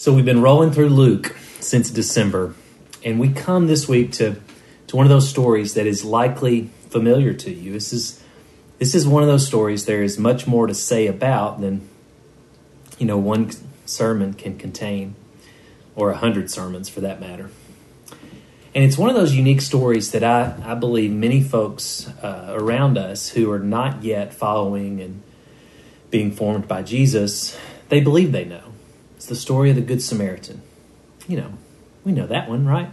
So we've been rolling through Luke since December, and we come this week to, to one of those stories that is likely familiar to you. This is this is one of those stories there is much more to say about than you know one sermon can contain, or a hundred sermons for that matter. And it's one of those unique stories that I, I believe many folks uh, around us who are not yet following and being formed by Jesus, they believe they know the story of the Good Samaritan. You know, we know that one, right?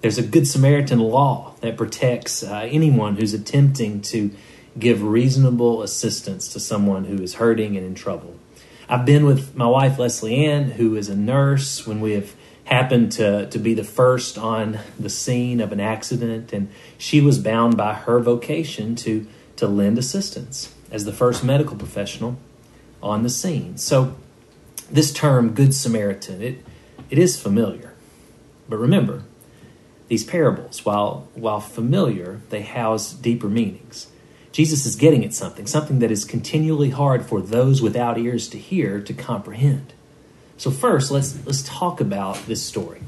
There's a Good Samaritan law that protects uh, anyone who's attempting to give reasonable assistance to someone who is hurting and in trouble. I've been with my wife, Leslie Ann, who is a nurse, when we have happened to, to be the first on the scene of an accident, and she was bound by her vocation to, to lend assistance as the first medical professional on the scene. So this term, Good Samaritan, it, it is familiar. But remember, these parables, while, while familiar, they house deeper meanings. Jesus is getting at something, something that is continually hard for those without ears to hear to comprehend. So first, let's let's talk about this story.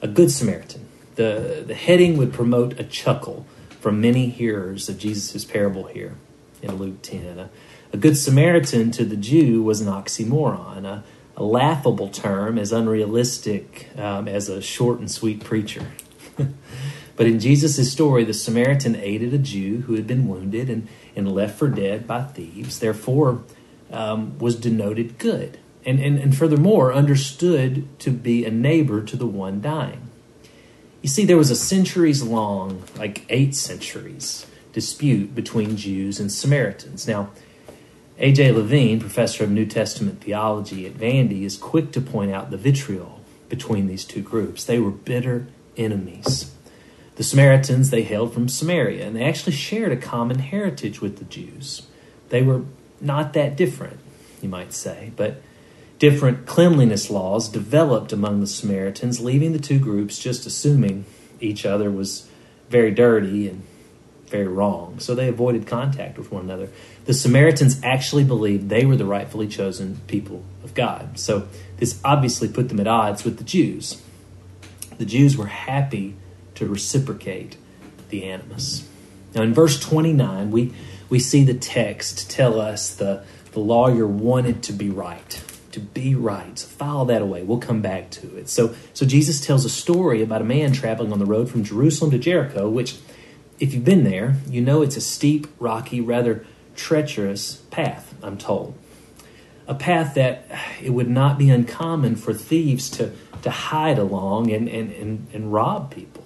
A good Samaritan. The the heading would promote a chuckle from many hearers of Jesus' parable here in Luke 10. A good Samaritan to the Jew was an oxymoron, a, a laughable term as unrealistic um, as a short and sweet preacher. but in Jesus' story, the Samaritan aided a Jew who had been wounded and, and left for dead by thieves, therefore, um, was denoted good. And, and, and furthermore, understood to be a neighbor to the one dying. You see, there was a centuries long, like eight centuries, dispute between Jews and Samaritans. Now, A.J. Levine, professor of New Testament theology at Vandy, is quick to point out the vitriol between these two groups. They were bitter enemies. The Samaritans they hailed from Samaria, and they actually shared a common heritage with the Jews. They were not that different, you might say, but different cleanliness laws developed among the Samaritans, leaving the two groups just assuming each other was very dirty and very wrong. So they avoided contact with one another. The Samaritans actually believed they were the rightfully chosen people of God. So this obviously put them at odds with the Jews. The Jews were happy to reciprocate the animus. Now in verse 29, we, we see the text tell us the, the lawyer wanted to be right. To be right. So file that away. We'll come back to it. So, so Jesus tells a story about a man traveling on the road from Jerusalem to Jericho, which if you've been there, you know it's a steep, rocky, rather treacherous path, I'm told. A path that it would not be uncommon for thieves to, to hide along and, and, and, and rob people,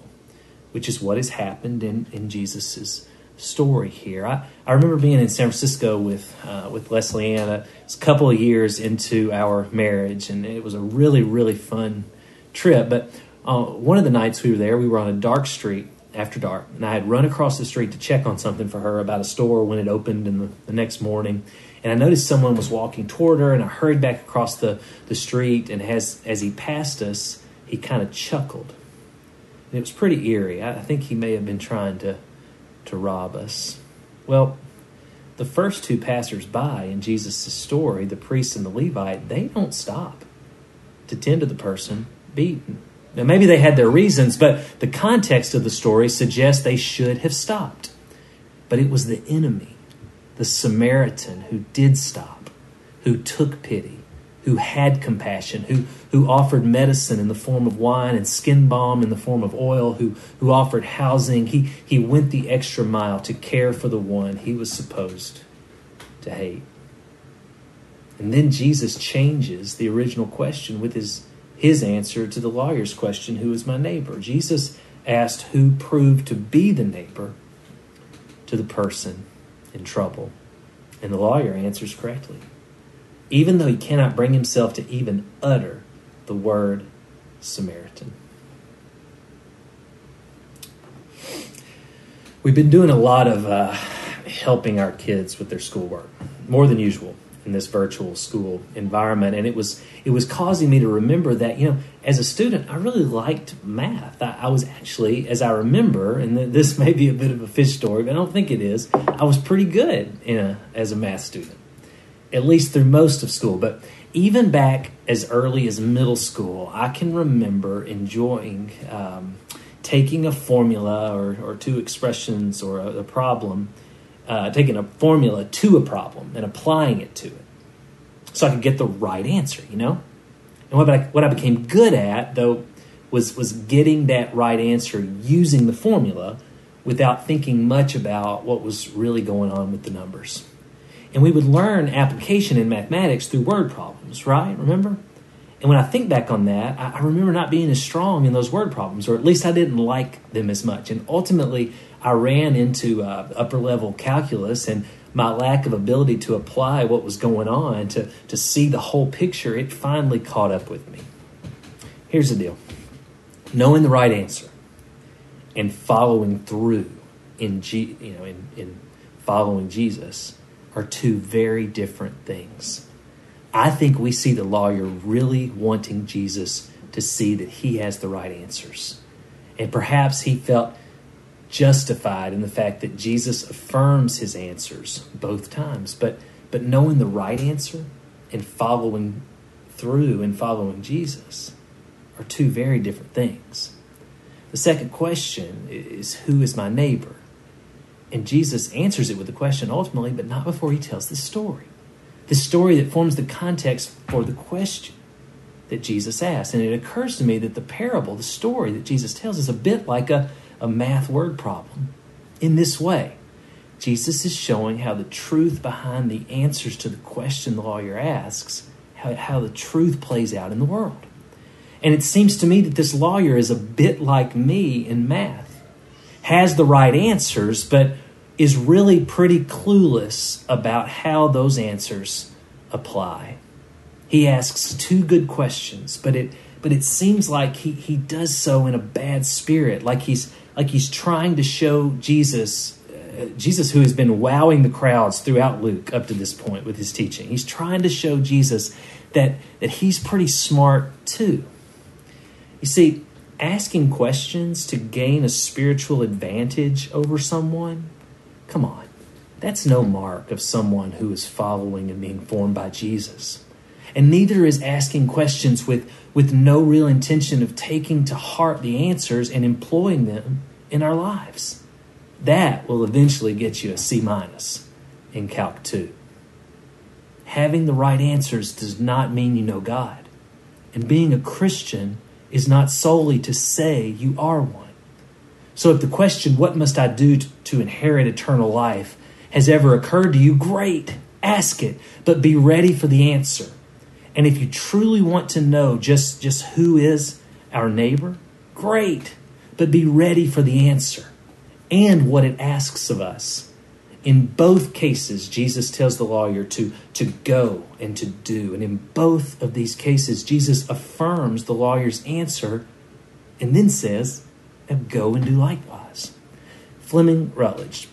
which is what has happened in, in Jesus' story here. I, I remember being in San Francisco with, uh, with Leslie Ann a, a couple of years into our marriage, and it was a really, really fun trip. But uh, one of the nights we were there, we were on a dark street after dark, and I had run across the street to check on something for her about a store when it opened in the, the next morning. And I noticed someone was walking toward her, and I hurried back across the, the street. And as, as he passed us, he kind of chuckled. And it was pretty eerie. I, I think he may have been trying to, to rob us. Well, the first two passers-by in Jesus' story, the priest and the Levite, they don't stop to tend to the person beaten. Now, maybe they had their reasons, but the context of the story suggests they should have stopped. But it was the enemy, the Samaritan, who did stop, who took pity, who had compassion, who, who offered medicine in the form of wine and skin balm in the form of oil, who, who offered housing. He, he went the extra mile to care for the one he was supposed to hate. And then Jesus changes the original question with his his answer to the lawyer's question, Who is my neighbor? Jesus asked who proved to be the neighbor to the person in trouble. And the lawyer answers correctly. Even though he cannot bring himself to even utter the word Samaritan. We've been doing a lot of uh, helping our kids with their schoolwork, more than usual in this virtual school environment and it was it was causing me to remember that you know as a student i really liked math i, I was actually as i remember and this may be a bit of a fish story but i don't think it is i was pretty good a, as a math student at least through most of school. But even back as early as middle school, I can remember enjoying um, taking a formula or, or two expressions or a, a problem, uh, taking a formula to a problem and applying it to it so I could get the right answer, you know? And what I, what I became good at, though, was, was getting that right answer using the formula without thinking much about what was really going on with the numbers. And we would learn application in mathematics through word problems, right? Remember? And when I think back on that, I, remember not being as strong in those word problems, or at least I didn't like them as much. And ultimately, I ran into uh, upper level calculus, and my lack of ability to apply what was going on, to, to see the whole picture, it finally caught up with me. Here's the deal knowing the right answer and following through in, G, you know, in, in following Jesus are two very different things. I think we see the lawyer really wanting Jesus to see that he has the right answers. And perhaps he felt justified in the fact that Jesus affirms his answers both times. But but knowing the right answer and following through and following Jesus are two very different things. The second question is who is my neighbor? And Jesus answers it with a question ultimately, but not before he tells the story. The story that forms the context for the question that Jesus asked. And it occurs to me that the parable, the story that Jesus tells, is a bit like a, a math word problem. In this way, Jesus is showing how the truth behind the answers to the question the lawyer asks, how, how the truth plays out in the world. And it seems to me that this lawyer is a bit like me in math, has the right answers, but is really pretty clueless about how those answers apply. He asks two good questions, but it but it seems like he, he does so in a bad spirit, like he's like he's trying to show Jesus uh, Jesus who has been wowing the crowds throughout Luke up to this point with his teaching. He's trying to show Jesus that that he's pretty smart too. You see, asking questions to gain a spiritual advantage over someone Come on. That's no mark of someone who is following and being formed by Jesus. And neither is asking questions with, with no real intention of taking to heart the answers and employing them in our lives. That will eventually get you a C minus in Calc 2. Having the right answers does not mean you know God. And being a Christian is not solely to say you are one. So if the question, what must I do to inherit eternal life, has ever occurred to you, great, ask it, but be ready for the answer. And if you truly want to know just, just who is our neighbor, great, but be ready for the answer and what it asks of us. In both cases, Jesus tells the lawyer to, to go and to do. And in both of these cases, Jesus affirms the lawyer's answer and then says, and go and do likewise. Fleming Rutledge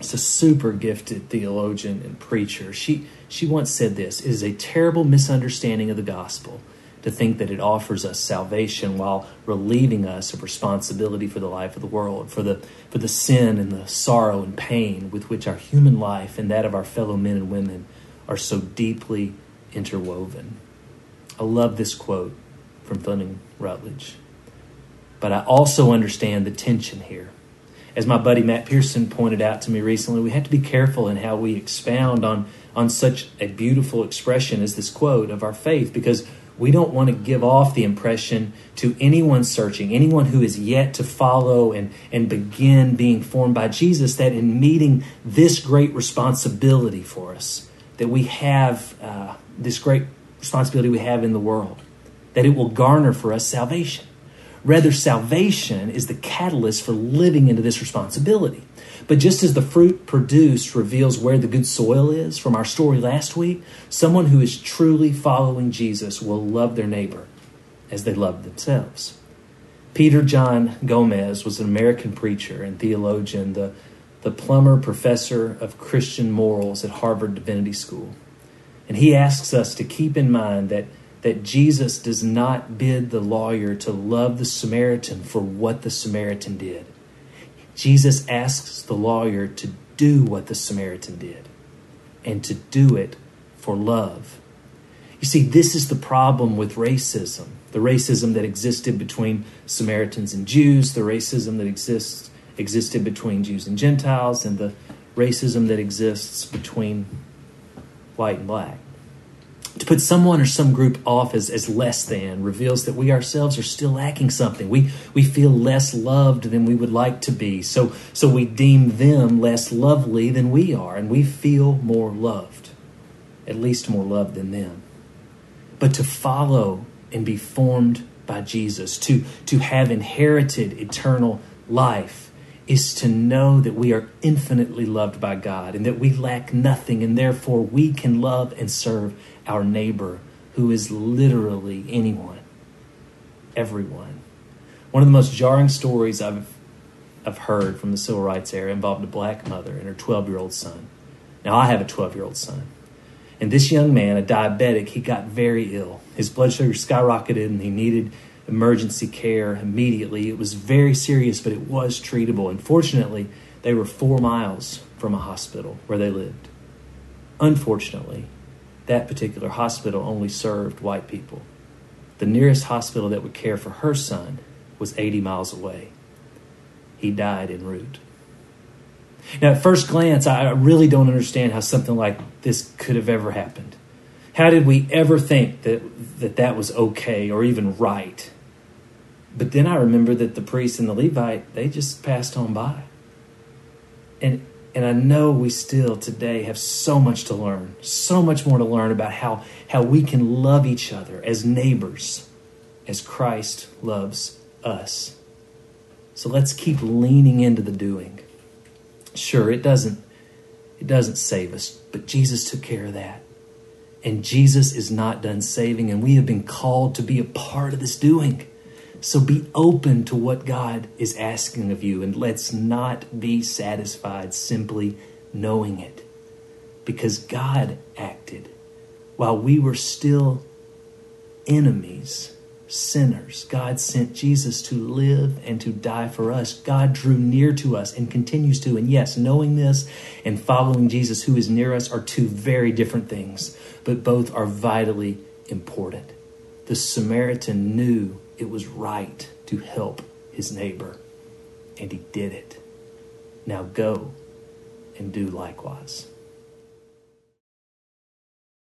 is a super gifted theologian and preacher. She, she once said this It is a terrible misunderstanding of the gospel to think that it offers us salvation while relieving us of responsibility for the life of the world, for the, for the sin and the sorrow and pain with which our human life and that of our fellow men and women are so deeply interwoven. I love this quote from Fleming Rutledge. But I also understand the tension here. As my buddy Matt Pearson pointed out to me recently, we have to be careful in how we expound on, on such a beautiful expression as this quote of our faith because we don't want to give off the impression to anyone searching, anyone who is yet to follow and, and begin being formed by Jesus, that in meeting this great responsibility for us, that we have uh, this great responsibility we have in the world, that it will garner for us salvation. Rather, salvation is the catalyst for living into this responsibility. But just as the fruit produced reveals where the good soil is from our story last week, someone who is truly following Jesus will love their neighbor as they love themselves. Peter John Gomes was an American preacher and theologian, the, the Plummer Professor of Christian Morals at Harvard Divinity School. And he asks us to keep in mind that that Jesus does not bid the lawyer to love the Samaritan for what the Samaritan did. Jesus asks the lawyer to do what the Samaritan did and to do it for love. You see, this is the problem with racism the racism that existed between Samaritans and Jews, the racism that exists, existed between Jews and Gentiles, and the racism that exists between white and black. To put someone or some group off as, as less than reveals that we ourselves are still lacking something. We, we feel less loved than we would like to be. So, so we deem them less lovely than we are, and we feel more loved, at least more loved than them. But to follow and be formed by Jesus, to, to have inherited eternal life, is to know that we are infinitely loved by God and that we lack nothing, and therefore we can love and serve our neighbor, who is literally anyone, everyone. One of the most jarring stories I've, I've heard from the civil rights era involved a black mother and her 12 year old son. Now, I have a 12 year old son. And this young man, a diabetic, he got very ill. His blood sugar skyrocketed and he needed emergency care immediately. It was very serious, but it was treatable. Unfortunately, they were four miles from a hospital where they lived. Unfortunately, that particular hospital only served white people. The nearest hospital that would care for her son was 80 miles away. He died en route. Now, at first glance, I really don't understand how something like this could have ever happened. How did we ever think that that, that was okay or even right? But then I remember that the priest and the Levite, they just passed on by. And and I know we still today have so much to learn, so much more to learn about how, how we can love each other as neighbors, as Christ loves us. So let's keep leaning into the doing. Sure, it doesn't it doesn't save us, but Jesus took care of that. And Jesus is not done saving, and we have been called to be a part of this doing. So be open to what God is asking of you, and let's not be satisfied simply knowing it. Because God acted while we were still enemies sinners. God sent Jesus to live and to die for us. God drew near to us and continues to. And yes, knowing this and following Jesus who is near us are two very different things, but both are vitally important. The Samaritan knew it was right to help his neighbor, and he did it. Now go and do likewise.